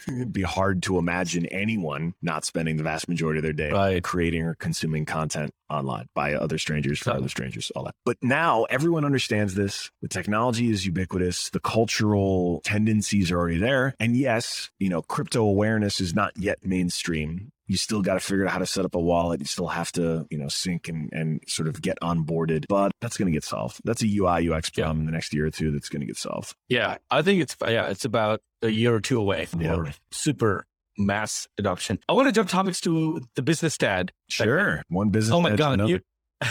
Speaker 2: it'd be hard to imagine anyone not spending the vast majority of their day
Speaker 1: Right.
Speaker 2: creating or consuming content online by other strangers for other strangers, all that. But now everyone understands this. The technology is ubiquitous. The cultural tendencies are already there. And yes, you know, crypto awareness is not yet mainstream. You still got to figure out how to set up a wallet. You still have to, you know, sync and, and sort of get onboarded. But that's going to get solved. That's a UI UX
Speaker 1: Yeah.
Speaker 2: problem in the next year or two that's going to get solved.
Speaker 1: Yeah, I think it's yeah, it's about a year or two away for
Speaker 2: Yeah.
Speaker 1: super mass adoption. I want to jump topics to the business dad.
Speaker 2: Sure. One business.
Speaker 1: Oh my god, you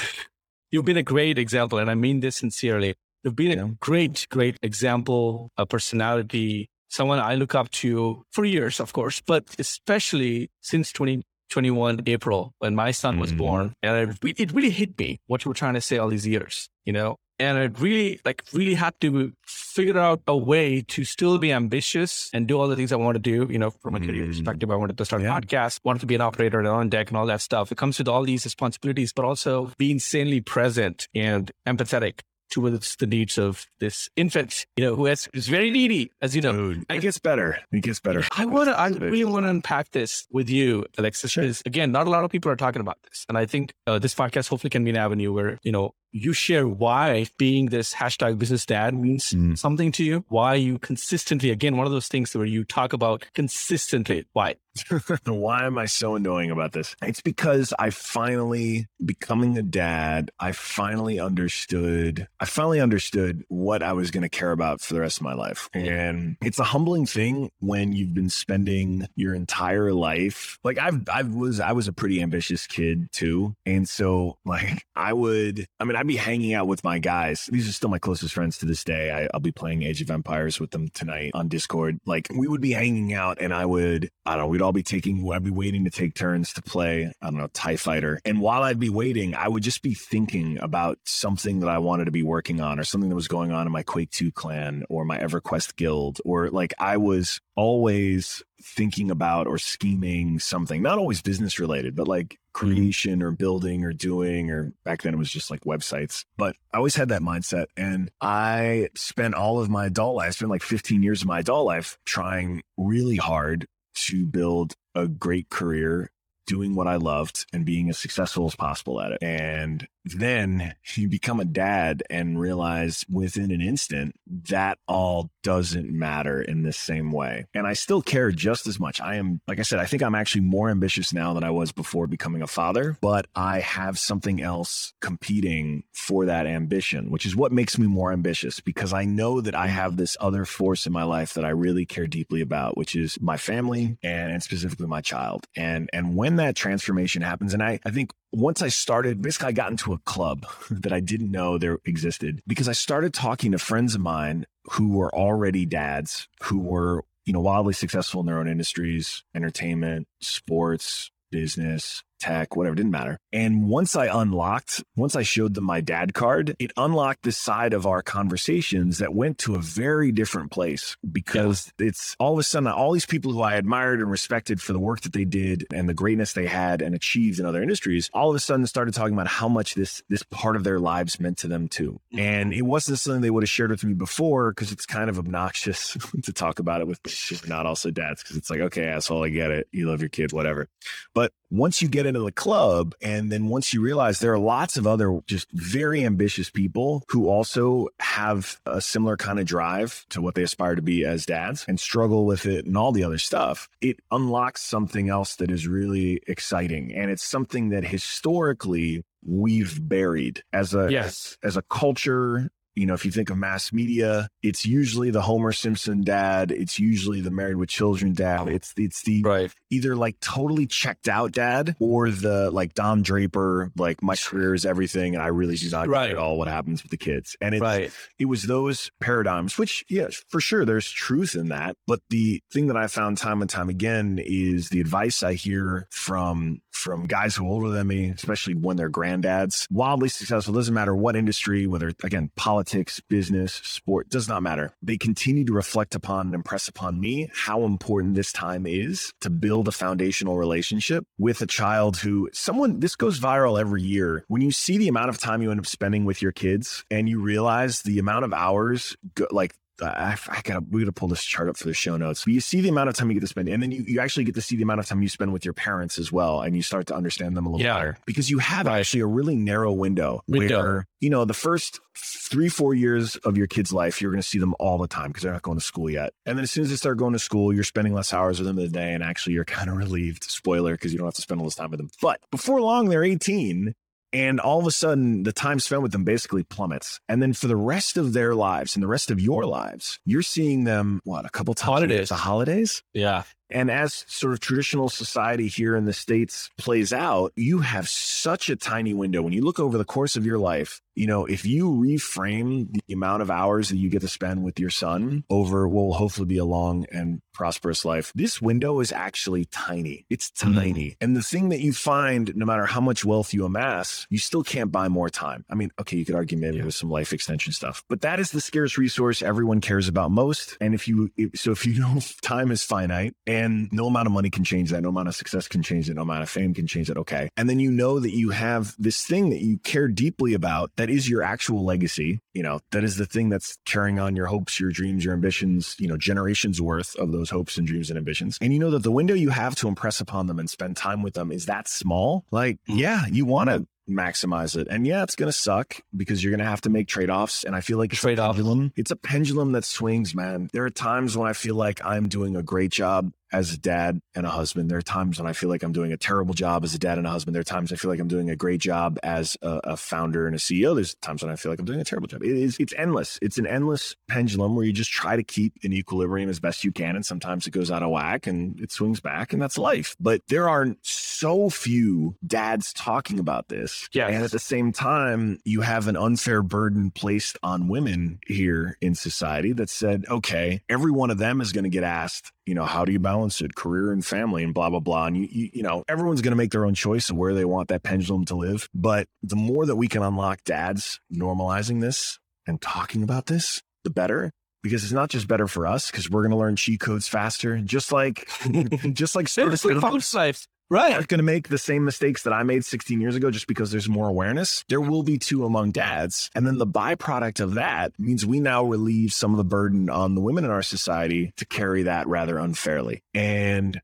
Speaker 1: you've been a great example, and I mean this sincerely. You've been a great, great example, a personality, someone I look up to for years, of course, but especially since 2021 April when my son was
Speaker 2: Mhm.
Speaker 1: born, and it, it really hit me what you were trying to say all these years, you know. And I really, like, really had to figure out a way to still be ambitious and do all the things I want to do. You know, from a career
Speaker 2: Mhm.
Speaker 1: perspective, I wanted to start a podcast, wanted to be an operator and on deck and all that stuff. It comes with all these responsibilities, but also be insanely present and empathetic towards the needs of this infant, you know, who has, is very needy, as you know.
Speaker 2: Dude, it gets better. It gets better.
Speaker 1: I want to, I really want to unpack this with you, Alexis,
Speaker 2: Sure.
Speaker 1: because again, not a lot of people are talking about this. And I think uh, this podcast hopefully can be an avenue where, you know, you share why being this hashtag business dad means
Speaker 2: Mm.
Speaker 1: something to you, why you consistently, again, one of those things where you talk about consistently, why?
Speaker 2: Why am I so annoying about this? It's because I finally, becoming a dad, I finally understood, I finally understood what I was going to care about for the rest of my life. And it's a humbling thing when you've been spending your entire life. Like I've, I was, I was a pretty ambitious kid too. And so like I would, I mean, Be hanging out with my guys. These are still my closest friends to this day. I, I'll be playing Age of Empires with them tonight on Discord. Like we would be hanging out and I would, I don't know, we'd all be taking, I'd be waiting to take turns to play, I don't know, TIE Fighter. And while I'd be waiting, I would just be thinking about something that I wanted to be working on or something that was going on in my Quake 2 clan or my EverQuest guild. Or like I was always thinking about or scheming something, not always business related, but like Mm-hmm. creation or building or doing, or back then it was just like websites. But I always had that mindset. And I spent all of my adult life, I spent like 15 years of my adult life trying really hard to build a great career doing what I loved and being as successful as possible at it. And then you become a dad and realize within an instant that all doesn't matter in the same way. And I still care just as much. I am, like I said, I think I'm actually more ambitious now than I was before becoming a father, but I have something else competing for that ambition, which is what makes me more ambitious because I know that I have this other force in my life that I really care deeply about, which is my family and, and specifically my child. And and when that transformation happens, and I, I think once I started, basically I got into a club that I didn't know there existed because I started talking to friends of mine who were already dads, who were, you know, wildly successful in their own industries, entertainment, sports, business, tech, whatever, didn't matter. And once I unlocked, once I showed them my dad card, it unlocked this side of our conversations that went to a very different place because it's all of a sudden all these people who I admired and respected for the work that they did and the greatness they had and achieved in other industries, all of a sudden started talking about how much this this part of their lives meant to them too. Mm-hmm. And it wasn't something they would have shared with me before because it's kind of obnoxious to talk about it with people not also dads because it's like, okay, asshole, I get it. You love your kid, whatever. But once you get into the club, and then once you realize there are lots of other just very ambitious people who also have a similar kind of drive to what they aspire to be as dads and struggle with it and all the other stuff, it unlocks something else that is really exciting. And it's something that historically we've buried as a
Speaker 1: Yes.
Speaker 2: as a culture you know, if you think of mass media, it's usually the Homer Simpson dad. It's usually the married with children dad. It's it's the
Speaker 1: Right.
Speaker 2: either like totally checked out dad or the like Don Draper, like my career is everything, and I really do not
Speaker 1: Right.
Speaker 2: care at all what happens with the kids. And it's
Speaker 1: Right.
Speaker 2: it was those paradigms, which, yeah, for sure, there's truth in that. But the thing that I found time and time again is the advice I hear from from guys who are older than me, especially when they're granddads, wildly successful. Doesn't matter what industry, whether again politics, business, sport, does not matter. They continue to reflect upon and impress upon me how important this time is to build a foundational relationship with a child who someone this goes viral every year when you see the amount of time you end up spending with your kids and you realize the amount of hours like I, I gotta we gotta pull this chart up for the show notes. But you see the amount of time you get to spend, and then you, you actually get to see the amount of time you spend with your parents as well, and you start to understand them a little
Speaker 1: Yeah.
Speaker 2: better because you have actually a really narrow window,
Speaker 1: Window.
Speaker 2: where you know the first three four years of your kid's life you're going to see them all the time because they're not going to school yet, and then as soon as they start going to school, you're spending less hours with them in the day, and actually you're kind of relieved. Spoiler because you don't have to spend all this time with them. But before long, they're 18. And all of a sudden, the time spent with them basically plummets. And then for the rest of their lives and the rest of your lives, you're seeing them, what, a couple times?
Speaker 1: Holidays.
Speaker 2: The holidays?
Speaker 1: Yeah.
Speaker 2: And as sort of traditional society here in the States plays out, you have such a tiny window. When you look over the course of your life, you know, if you reframe the amount of hours that you get to spend with your son over what will hopefully be a long and prosperous life, this window is actually tiny. It's
Speaker 1: Mhm.
Speaker 2: tiny. And the thing that you find, no matter how much wealth you amass, you still can't buy more time. I mean, okay, you could argue maybe with some life extension stuff, but that is the scarce resource everyone cares about most. And if you, if, so if you know time is finite and no amount of money can change that, no amount of success can change it, no amount of fame can change it, okay. And then you know that you have this thing that you care deeply about that is your actual legacy, you know, that is the thing that's carrying on your hopes, your dreams, your ambitions, you know, generations worth of those hopes and dreams and ambitions. And you know that the window you have to impress upon them and spend time with them is that small. Like,
Speaker 1: Mm.
Speaker 2: yeah, you want to maximize it. And yeah, it's going to suck because you're going to have to make trade-offs. And I feel like it's a
Speaker 1: Trade-off.
Speaker 2: pendulum. It's a pendulum that swings, man. There are times when I feel like I'm doing a great job as a dad and a husband. There are times when I feel like I'm doing a terrible job as a dad and a husband. There are times I feel like I'm doing a great job as a, a founder and a CEO. There's times when I feel like I'm doing a terrible job. It is, it's endless. It's an endless pendulum where you just try to keep an equilibrium as best you can. And sometimes it goes out of whack and it swings back and that's life. But there are so few dads talking about this.
Speaker 1: Yes.
Speaker 2: And at the same time, you have an unfair burden placed on women here in society that said, okay, every one of them is going to get asked, you know, how do you balance it, career and family and blah, blah, blah. And you, you, you know, everyone's going to make their own choice of where they want that pendulum to live. But the more that we can unlock dads normalizing this and talking about this, the better. Because it's not just better for us, because we're going to learn cheat codes faster, just like, just like
Speaker 1: It's like folks' lives. Right.
Speaker 2: not going to make the same mistakes that I made 16 years ago just because there's more awareness. There will be two among dads. And then the byproduct of that means we now relieve some of the burden on the women in our society to carry that rather unfairly. And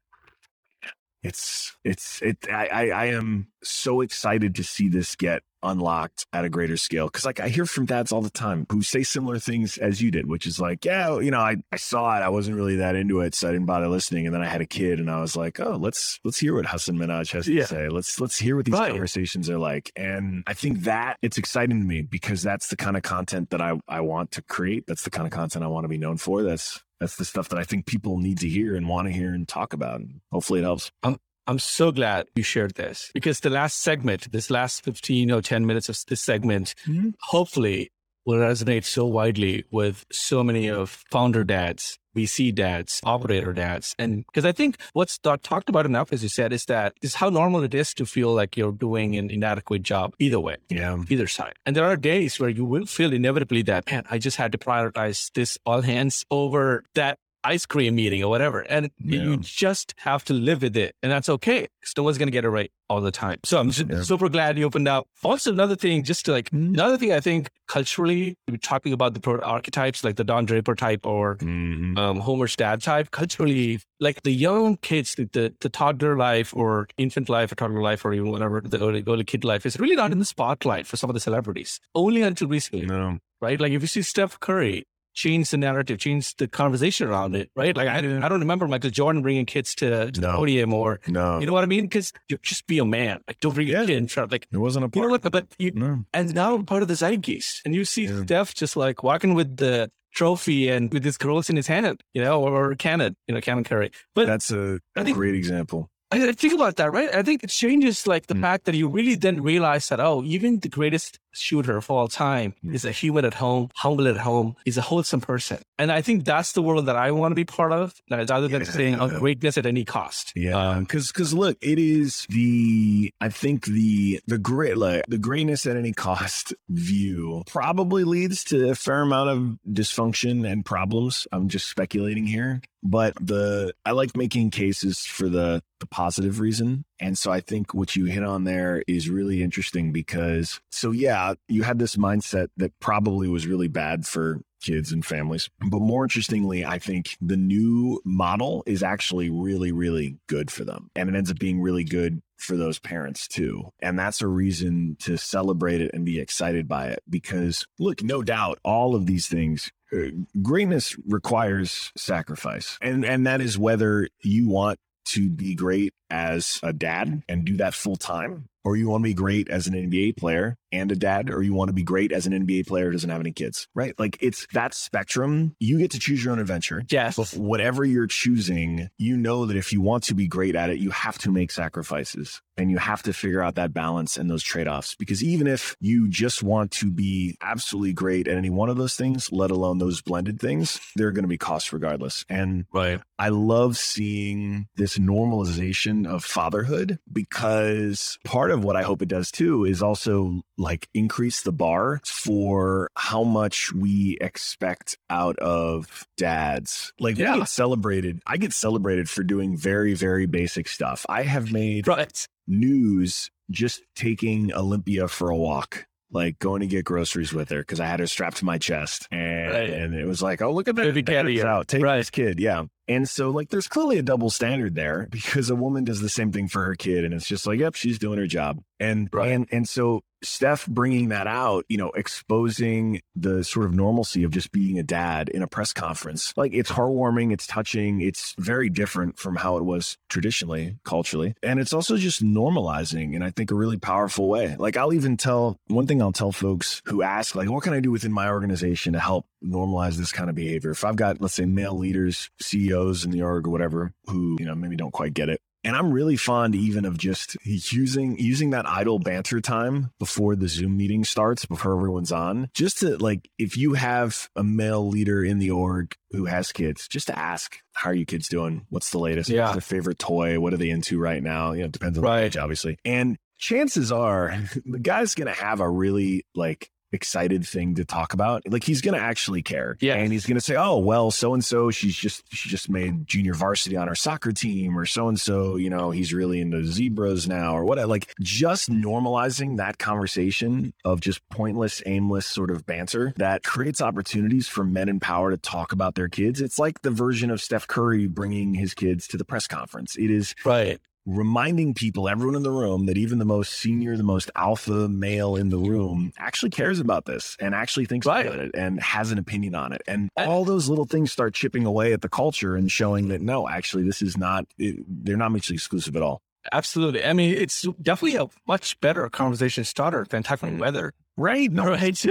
Speaker 2: it's, it's, it, I, I, I am so excited to see this get unlocked at a greater scale. Cause like I hear from dads all the time who say similar things as you did, which is like, yeah, you know, I, I saw it. I wasn't really that into it. So I didn't bother listening. And then I had a kid and I was like, oh, let's, let's hear what Hasan Minhaj has
Speaker 1: Yeah.
Speaker 2: to say. Let's, let's hear what these
Speaker 1: Right.
Speaker 2: conversations are like. And I think that it's exciting to me because that's the kind of content that I, I want to create. That's the kind of content I want to be known for. That's, that's the stuff that I think people need to hear and want to hear and talk about. And hopefully it helps.
Speaker 1: I'm so glad you shared this because the last segment, this last 15 or 10 minutes of this segment,
Speaker 2: Mhm.
Speaker 1: hopefully will resonate so widely with so many of founder dads, VC dads, operator dads. And because I think what's not talked about enough, as you said, is that is how normal it is to feel like you're doing an inadequate job either way.
Speaker 2: Yeah.
Speaker 1: Either side. And there are days where you will feel inevitably that, man, I just had to prioritize this all hands over that ice cream meeting or whatever. And
Speaker 2: Yeah.
Speaker 1: you just have to live with it. And that's okay. No one's going to get it right all the time. So I'm just
Speaker 2: Yeah.
Speaker 1: super glad you opened up. Also, another thing, just to like, another thing I think culturally, we're talking about the pro- archetypes like the Don Draper type or
Speaker 2: Mhm.
Speaker 1: um, Homer's dad type, culturally, like the young kids, the, the, the toddler life or infant life or toddler life or even whatever, the early, early kid life is really not in the spotlight for some of the celebrities. Only until recently,
Speaker 2: No.
Speaker 1: right? Like if you see Steph Curry change the narrative, change the conversation around it, right? Like I, I don't remember Michael Jordan bringing kids to, to the podium or,
Speaker 2: No.
Speaker 1: you know what I mean? Because just be a man. Like don't bring
Speaker 2: Yeah.
Speaker 1: a kid in front. Like,
Speaker 2: it wasn't a
Speaker 1: you know
Speaker 2: part.
Speaker 1: what? But you,
Speaker 2: No.
Speaker 1: and now I'm part of the zeitgeist. And you see
Speaker 2: Yeah.
Speaker 1: Steph just like walking with the trophy and with his girls in his hand, you know, or, or Canon, you know, Canon Curry. But
Speaker 2: That's a,
Speaker 1: I think-
Speaker 2: great example.
Speaker 1: I, I think about that, right? I think it changes like the
Speaker 2: Mm.
Speaker 1: fact that you really then realize that, oh, even the greatest shooter of all time
Speaker 2: Mm.
Speaker 1: is a human at home, humble at home, is a wholesome person. And I think that's the world that I want to be part of, rather than
Speaker 2: Yeah.
Speaker 1: saying, oh, greatness at any cost.
Speaker 2: Yeah, because because look, it is the I think the the great like the greatness at any cost view probably leads to a fair amount of dysfunction and problems. I'm just speculating here, but the I like making cases for the the positive reason, and so I think what you hit on there is really interesting because so yeah, you had this mindset that probably was really bad for kids and families. But more interestingly, I think the new model is actually really, really good for them. And it ends up being really good for those parents too. And that's a reason to celebrate it and be excited by it because, look, no doubt all of these things uh, greatness requires sacrifice and and that is whether you want to be great as a dad and do that full time? Or you want to be great as an NBA player and a dad, or you want to be great as an NBA player who doesn't have any kids, right? Like it's that spectrum. You get to choose your own adventure.
Speaker 1: Yes.
Speaker 2: But whatever you're choosing, you know that if you want to be great at it, you have to make sacrifices and you have to figure out that balance and those trade offs. Because even if you just want to be absolutely great at any one of those things, let alone those blended things, there are going to be costs regardless. And
Speaker 1: right.
Speaker 2: I love seeing this normalization of fatherhood because part of what I hope it does too is also like increase the bar for how much we expect out of dads. Like yeah. we get celebrated. I get celebrated for doing very, very basic stuff. I have made
Speaker 1: right.
Speaker 2: news just taking Olympia for a walk like going to get groceries with her because I had her strapped to my chest, and right. and it was like, oh look at that,
Speaker 1: baby caddy
Speaker 2: out, take right. this kid, yeah. And so like, there's clearly a double standard there because a woman does the same thing for her kid, and it's just like, yep, she's doing her job, and right. and and so Steph bringing that out, you know, exposing the sort of normalcy of just being a dad in a press conference. Like it's heartwarming, it's touching, it's very different from how it was traditionally, culturally. And it's also just normalizing in, I think, a really powerful way. Like I'll even tell one thing I'll tell folks who ask, like, what can I do within my organization to help normalize this kind of behavior? If I've got, let's say, male leaders, CEOs in the org or whatever, who, you know, maybe don't quite get it, and I'm really fond even of just using using that idle banter time before the Zoom meeting starts, before everyone's on. Just to like if you have a male leader in the org who has kids, just to ask, how are you kids doing? What's the latest?
Speaker 1: Yeah.
Speaker 2: What's their favorite toy? What are they into right now? You know, it depends on right. the age, obviously. And chances are the guy's gonna have a really like excited thing to talk about. Like he's going to actually care.
Speaker 1: Yeah.
Speaker 2: And he's going to say, "Oh, well, so and so she's just she just made junior varsity on our soccer team or so and so, you know, he's really into zebras now or what like just normalizing that conversation of just pointless, aimless sort of banter that creates opportunities for men in power to talk about their kids. It's like the version of Steph Curry bringing his kids to the press conference. It is
Speaker 1: Right
Speaker 2: reminding people, everyone in the room, that even the most senior, the most alpha male in the room actually cares about this and actually thinks right. about it and has an opinion on it. And all those little things start chipping away at the culture and showing that no, actually, this is not, it, they're not mutually exclusive at all.
Speaker 1: Absolutely. I mean, it's definitely a much better conversation starter than talking weather.
Speaker 2: Right. No, right.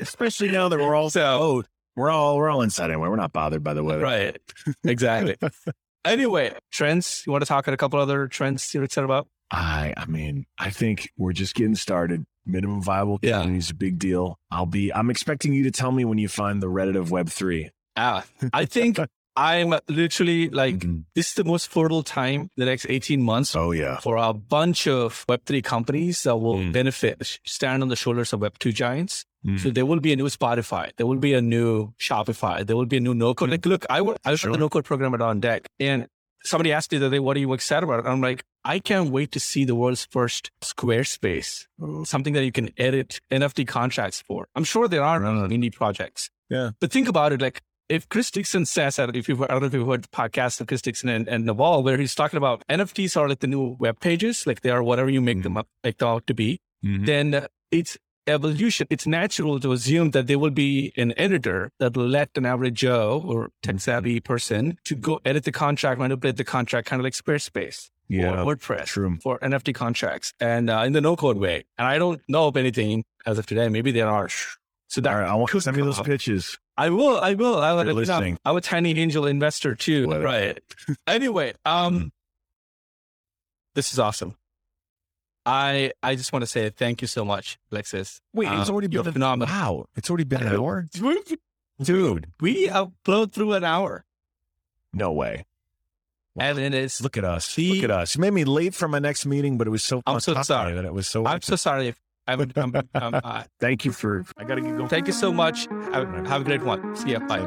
Speaker 2: Especially now that we're all so, oh, we're all we're all inside anyway. We're not bothered by the weather.
Speaker 1: Right. Exactly. Anyway, trends. You want to talk about a couple other trends you're excited about?
Speaker 2: I I mean, I think we're just getting started. Minimum viable community yeah. is a big deal. I'll be I'm expecting you to tell me when you find the Reddit of Web three.
Speaker 1: Ah, I think I'm literally like mm-hmm. this is the most fertile time the next 18 months.
Speaker 2: Oh yeah.
Speaker 1: For a bunch of Web3 companies that will mm. benefit, stand on the shoulders of Web2 giants. Mm. So there will be a new Spotify. There will be a new Shopify. There will be a new no code. Like, look, I, I was sure. the no code program at On Deck and somebody asked me the other day, what are you excited about? And I'm like, I can't wait to see the world's first Squarespace, something that you can edit NFT contracts for. I'm sure there are indie projects.
Speaker 2: Yeah.
Speaker 1: But think about it like, if Chris Dixon says, I don't know if you've, I don't know if you've heard the podcast of Chris Dixon and, and Naval, where he's talking about NFTs are like the new web pages, like they are whatever you make mm-hmm. them up, like them out to be, mm-hmm. then it's evolution, it's natural to assume that there will be an editor that will let an average Joe or tech savvy person to go edit the contract, manipulate the contract, kind of like Squarespace.
Speaker 2: Yeah,
Speaker 1: or WordPress
Speaker 2: true.
Speaker 1: for NFT contracts and uh, in the no code way. And I don't know of anything as of today. Maybe there are.
Speaker 2: So that All right, I want to send me those pitches.
Speaker 1: I will. I will. I will. listening. I'm a tiny angel investor too. Right. anyway, um, mm. this is awesome. I I just want to say thank you so much, Alexis.
Speaker 2: Wait, it's um, already been phenomenal. Wow, it's already been an hour,
Speaker 1: dude. We upload through an hour.
Speaker 2: No way.
Speaker 1: And it is.
Speaker 2: Look at us. The, Look at us. You made me late for my next meeting, but it was so.
Speaker 1: I'm so sorry
Speaker 2: that it was so.
Speaker 1: I'm so sorry. If I would. Um, um,
Speaker 2: uh, thank you for. I gotta get going.
Speaker 1: Thank you so much. Have, have a great one. See ya. Bye.